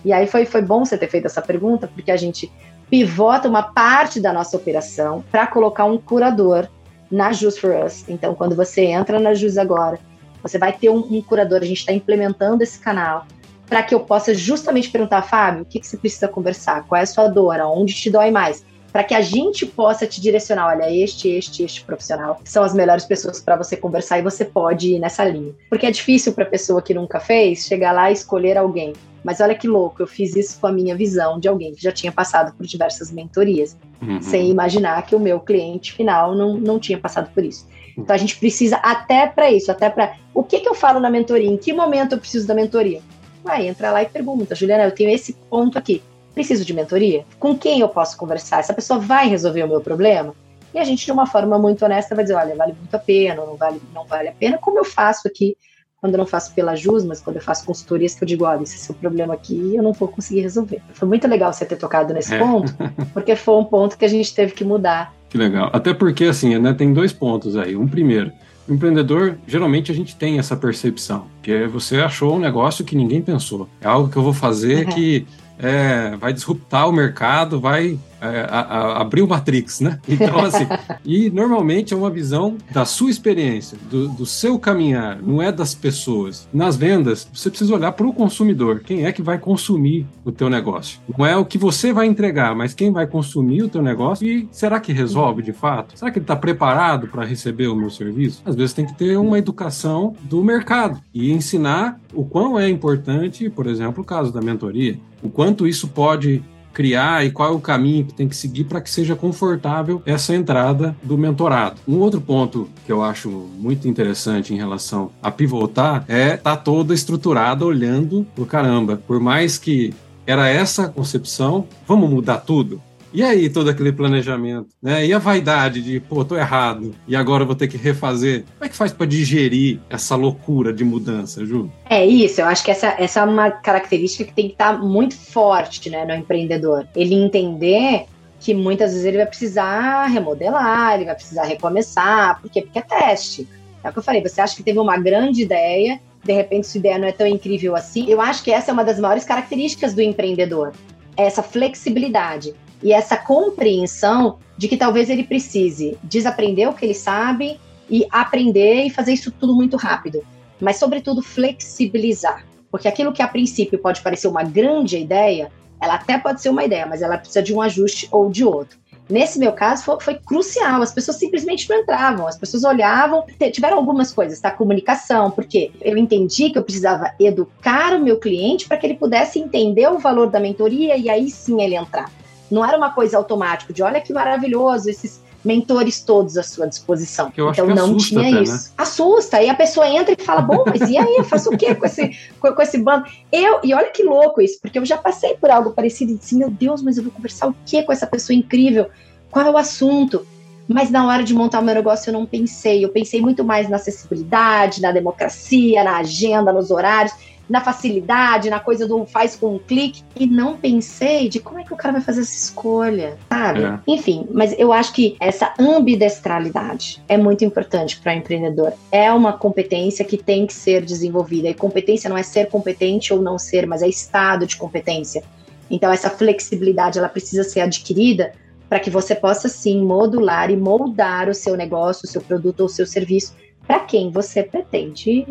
E aí foi, foi bom você ter feito essa pergunta, porque a gente pivota uma parte da nossa operação para colocar um curador na Just for Us. Então, quando você entra na Just agora, você vai ter um, um curador, a gente está implementando esse canal para que eu possa justamente perguntar, Fábio, o que, que você precisa conversar? Qual é a sua dor? Onde te dói mais? Para que a gente possa te direcionar, olha, este, este, este profissional são as melhores pessoas para você conversar e você pode ir nessa linha. Porque é difícil para a pessoa que nunca fez chegar lá e escolher alguém. Mas olha que louco, eu fiz isso com a minha visão de alguém que já tinha passado por diversas mentorias, uhum. sem imaginar que o meu cliente final não, não tinha passado por isso. Então a gente precisa até para isso, até para o que, que eu falo na mentoria, em que momento eu preciso da mentoria vai, entra lá e pergunta, Juliana, eu tenho esse ponto aqui, preciso de mentoria? Com quem eu posso conversar? Essa pessoa vai resolver o meu problema? E a gente, de uma forma muito honesta, vai dizer, olha, vale muito a pena, não vale, não vale a pena, como eu faço aqui, quando eu não faço pela JUS, mas quando eu faço consultorias, que eu digo, olha, esse é o seu problema aqui, eu não vou conseguir resolver. Foi muito legal você ter tocado nesse é. ponto, <laughs> porque foi um ponto que a gente teve que mudar.
Que legal. Até porque, assim, né, tem dois pontos aí. Um primeiro, empreendedor, geralmente a gente tem essa percepção, que é você achou um negócio que ninguém pensou. É algo que eu vou fazer uhum. que é, vai disruptar o mercado, vai a, a, abrir o Matrix, né? <laughs> Então, assim, e normalmente é uma visão da sua experiência, do, do, seu caminhar, não é das pessoas. Nas vendas, você precisa olhar para o consumidor, quem é que vai consumir o teu negócio. Não é o que você vai entregar, mas quem vai consumir o teu negócio e será que resolve de fato? Será que ele está preparado para receber o meu serviço? Às vezes tem que ter uma educação do mercado e ensinar o quão é importante, por exemplo, o caso da mentoria, o quanto isso pode criar e qual é o caminho que tem que seguir para que seja confortável essa entrada do mentorado. Um outro ponto que eu acho muito interessante em relação a pivotar é estar tá toda estruturada olhando pro caramba. Por mais que era essa a concepção, vamos mudar tudo? E aí, todo aquele planejamento, né? E a vaidade de, pô, tô errado, e agora vou ter que refazer. Como é que faz para digerir essa loucura de mudança, Ju?
É isso, eu acho que essa, essa é uma característica que tem que estar tá muito forte, né, no empreendedor. Ele entender que muitas vezes ele vai precisar remodelar, ele vai precisar recomeçar, por quê? Porque é teste. É o que eu falei, você acha que teve uma grande ideia, de repente sua ideia não é tão incrível assim. Eu acho que essa é uma das maiores características do empreendedor, essa flexibilidade e essa compreensão de que talvez ele precise desaprender o que ele sabe e aprender e fazer isso tudo muito rápido. Mas, sobretudo, flexibilizar. Porque aquilo que a princípio pode parecer uma grande ideia, ela até pode ser uma ideia, mas ela precisa de um ajuste ou de outro. Nesse meu caso, foi, foi, crucial. As pessoas simplesmente não entravam. As pessoas olhavam. Tiveram algumas coisas, tá? Comunicação, porque eu entendi que eu precisava educar o meu cliente para que ele pudesse entender o valor da mentoria e aí sim ele entrar. Não era uma coisa automática de olha que maravilhoso esses mentores todos à sua disposição.
Eu então não tinha até, isso. Né?
Assusta. E a pessoa entra e fala: bom, mas e aí? Eu faço o quê com esse, com, com, esse bando? Eu, e olha que louco isso, porque eu já passei por algo parecido e disse: meu Deus, mas eu vou conversar o quê com essa pessoa incrível? Qual é o assunto? Mas na hora de montar o meu negócio eu não pensei. Eu pensei muito mais na acessibilidade, na democracia, na agenda, nos horários na facilidade, na coisa do faz com um clique, e não pensei de como é que o cara vai fazer essa escolha, sabe? É. Enfim, mas eu acho que essa ambidestralidade é muito importante para o empreendedor. É uma competência que tem que ser desenvolvida. E competência não é ser competente ou não ser, mas é estado de competência. Então, essa flexibilidade ela precisa ser adquirida para que você possa sim modular e moldar o seu negócio, o seu produto ou o seu serviço para quem você pretende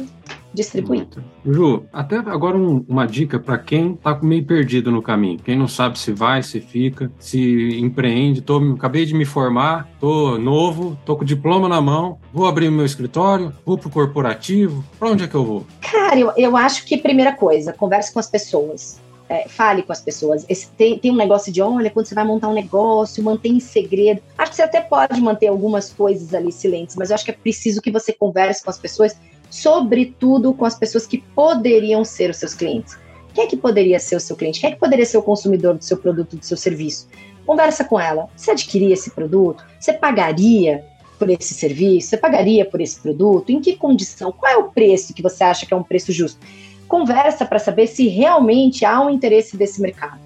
distribuir. Muito.
Ju, até agora um, uma dica para quem está meio perdido no caminho, quem não sabe se vai, se fica, se empreende. Tô, acabei de me formar, tô novo, tô com o diploma na mão, vou abrir o meu escritório, vou pro corporativo. Para onde é que eu vou?
Cara, eu, eu acho que primeira coisa, converse com as pessoas. É, fale com as pessoas. Esse, tem, tem um negócio de, olha, quando você vai montar um negócio, mantém em segredo. Acho que você até pode manter algumas coisas ali silentes, mas eu acho que é preciso que você converse com as pessoas sobretudo com as pessoas que poderiam ser os seus clientes. Quem é que poderia ser o seu cliente? Quem é que poderia ser o consumidor do seu produto, do seu serviço? Conversa com ela. Você adquiria esse produto? Você pagaria por esse serviço? Você pagaria por esse produto? Em que condição? Qual é o preço que você acha que é um preço justo? Conversa para saber se realmente há um interesse desse mercado.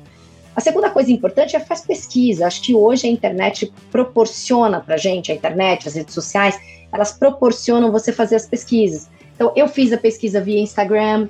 A segunda coisa importante é faz pesquisa. Acho que hoje a internet proporciona para gente, a internet, as redes sociais, elas proporcionam você fazer as pesquisas. Então, eu fiz a pesquisa via Instagram,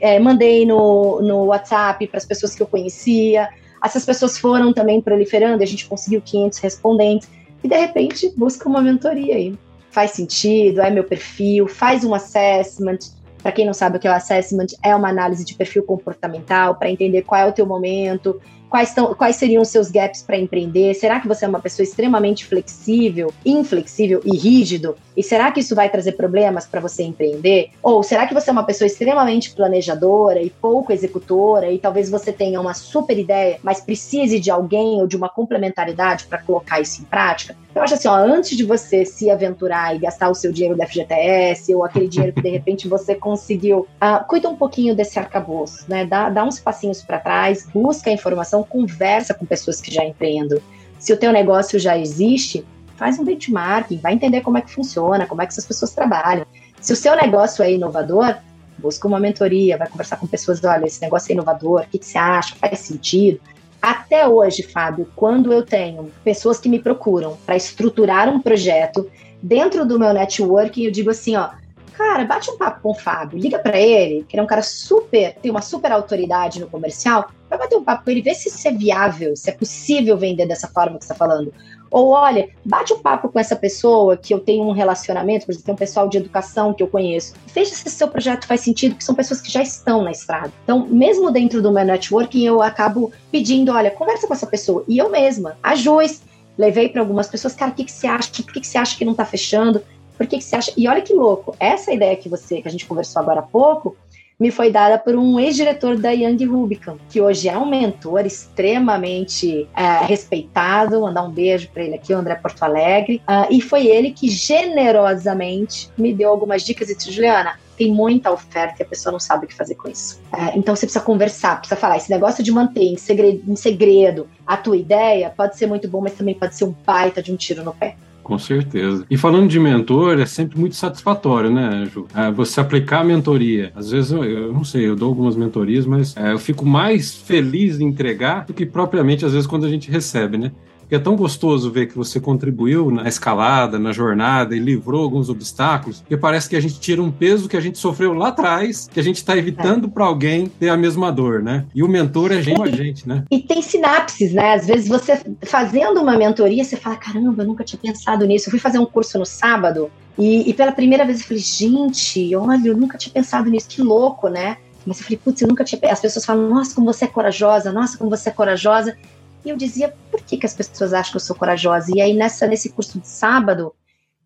é, mandei no, no WhatsApp para as pessoas que eu conhecia. Essas pessoas foram também proliferando, a gente conseguiu 500 respondentes. E, de repente, busca uma mentoria aí. Faz sentido, é meu perfil, faz um assessment. Para quem não sabe o que é o assessment, é uma análise de perfil comportamental para entender qual é o teu momento, Quais, tão, quais seriam os seus gaps para empreender? Será que você é uma pessoa extremamente flexível, inflexível e rígido? E será que isso vai trazer problemas para você empreender? Ou será que você é uma pessoa extremamente planejadora e pouco executora e talvez você tenha uma super ideia, mas precise de alguém ou de uma complementaridade para colocar isso em prática? Eu acho assim, ó, antes de você se aventurar e gastar o seu dinheiro do FGTS ou aquele dinheiro que de repente você conseguiu, uh, cuida um pouquinho desse arcabouço, né? Dá, dá uns passinhos para trás, busca informação, conversa com pessoas que já empreendem. Se o teu negócio já existe, faz um benchmarking, vai entender como é que funciona, como é que essas pessoas trabalham. Se o seu negócio é inovador, busca uma mentoria, vai conversar com pessoas, olha, esse negócio é inovador, o que, que você acha, faz sentido? Até hoje, Fábio, quando eu tenho pessoas que me procuram para estruturar um projeto dentro do meu networking, eu digo assim, ó, cara, bate um papo com o Fábio, liga para ele, que ele é um cara super, tem uma super autoridade no comercial, vai bater um papo com ele, vê se isso é viável, se é possível vender dessa forma que você está falando. Ou olha, bate um papo com essa pessoa que eu tenho um relacionamento, por exemplo, tem um pessoal de educação que eu conheço. Veja se seu projeto faz sentido, porque são pessoas que já estão na estrada. Então, mesmo dentro do meu networking, eu acabo pedindo, olha, conversa com essa pessoa. E eu mesma, a Joyce, levei para algumas pessoas, cara, o que, que você acha? Por que, que você acha que não está fechando? Por que, que você acha? E olha que louco, essa ideia que você, que a gente conversou agora há pouco, me foi dada por um ex-diretor da Young Rubicon, que hoje é um mentor extremamente é, respeitado. Mandar um beijo para ele aqui, o André Porto Alegre. Uh, e foi ele que generosamente me deu algumas dicas e disse, Juliana, tem muita oferta e a pessoa não sabe o que fazer com isso. É, então você precisa conversar, precisa falar. Esse negócio de manter em segredo, em segredo a tua ideia pode ser muito bom, mas também pode ser um baita de um tiro no pé.
Com certeza. E falando de mentor, é sempre muito satisfatório, né, Ju? É, você aplicar a mentoria. Às vezes, eu, eu, não sei, eu dou algumas mentorias, mas é, eu fico mais feliz em entregar do que propriamente, às vezes, quando a gente recebe, né? É tão gostoso ver que você contribuiu na escalada, na jornada e livrou alguns obstáculos, que parece que a gente tira um peso que a gente sofreu lá atrás, que a gente está evitando é. para alguém ter a mesma dor, né? E o mentor é gente a gente, né?
E tem sinapses, né? Às vezes você fazendo uma mentoria, você fala: caramba, eu nunca tinha pensado nisso. Eu fui fazer um curso no sábado E, e, pela primeira vez eu falei, gente, olha, eu nunca tinha pensado nisso, que louco, né? Mas eu falei, putz, eu nunca tinha. As pessoas falam, nossa, como você é corajosa, nossa, como você é corajosa. E eu dizia, por que, que as pessoas acham que eu sou corajosa? E aí, nessa, nesse curso de sábado,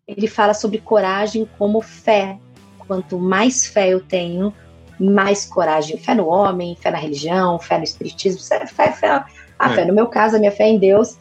ele fala sobre coragem como fé. Quanto mais fé eu tenho, mais coragem. Fé no homem, fé na religião, fé no espiritismo, fé, fé, fé a é. fé, no meu caso, a minha fé é em Deus.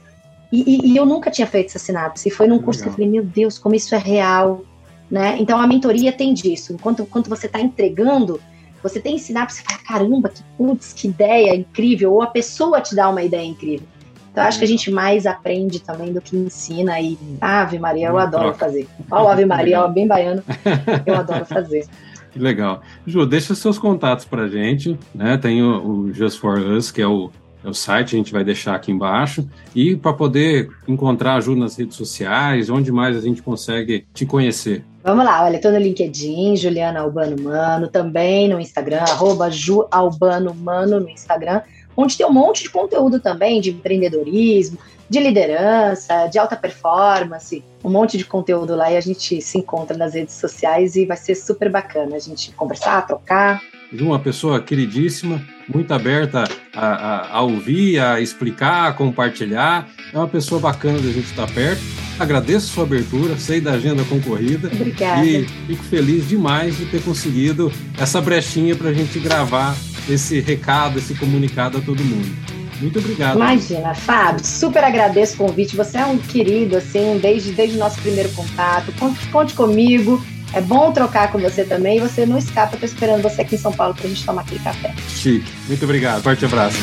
E, e, e eu nunca tinha feito essa sinapse. E foi num curso Legal. que eu falei, meu Deus, como isso é real. Né? Então a mentoria tem disso. Enquanto, enquanto você está entregando, você tem sinapse e fala, caramba, que putz, que ideia incrível. Ou a pessoa te dá uma ideia incrível. Então acho que a gente mais aprende também do que ensina. E Ave Maria, eu adoro fazer. Olha o Ave Maria, ó, bem baiano. <laughs> Eu adoro fazer.
Que legal. Ju, deixa seus contatos para gente, né? Tem o, o Just for Us, que é o é o site, a gente vai deixar aqui embaixo. E para poder encontrar a Ju nas redes sociais, onde mais a gente consegue te conhecer?
Vamos lá, olha, estou no LinkedIn, Juliana Albano Mano, também no Instagram, arroba Ju Albano Mano no Instagram, onde tem um monte de conteúdo também de empreendedorismo, de liderança, de alta performance, um monte de conteúdo lá e a gente se encontra nas redes sociais e vai ser super bacana a gente conversar, trocar
de uma pessoa queridíssima, muito aberta a, a, a, ouvir, a explicar, a compartilhar. É uma pessoa bacana da gente estar perto. Agradeço a sua abertura, sei da agenda concorrida.
Obrigada.
E fico feliz demais de ter conseguido essa brechinha para a gente gravar esse recado, esse comunicado a todo mundo. Muito obrigado.
Imagina, Fábio, super agradeço o convite. Você é um querido, assim, desde, desde o nosso primeiro contato. Conte, conte comigo. É bom trocar com você também. Você não escapa, tô esperando você aqui em São Paulo para a gente tomar aquele café.
Chique. Muito obrigado. Forte abraço.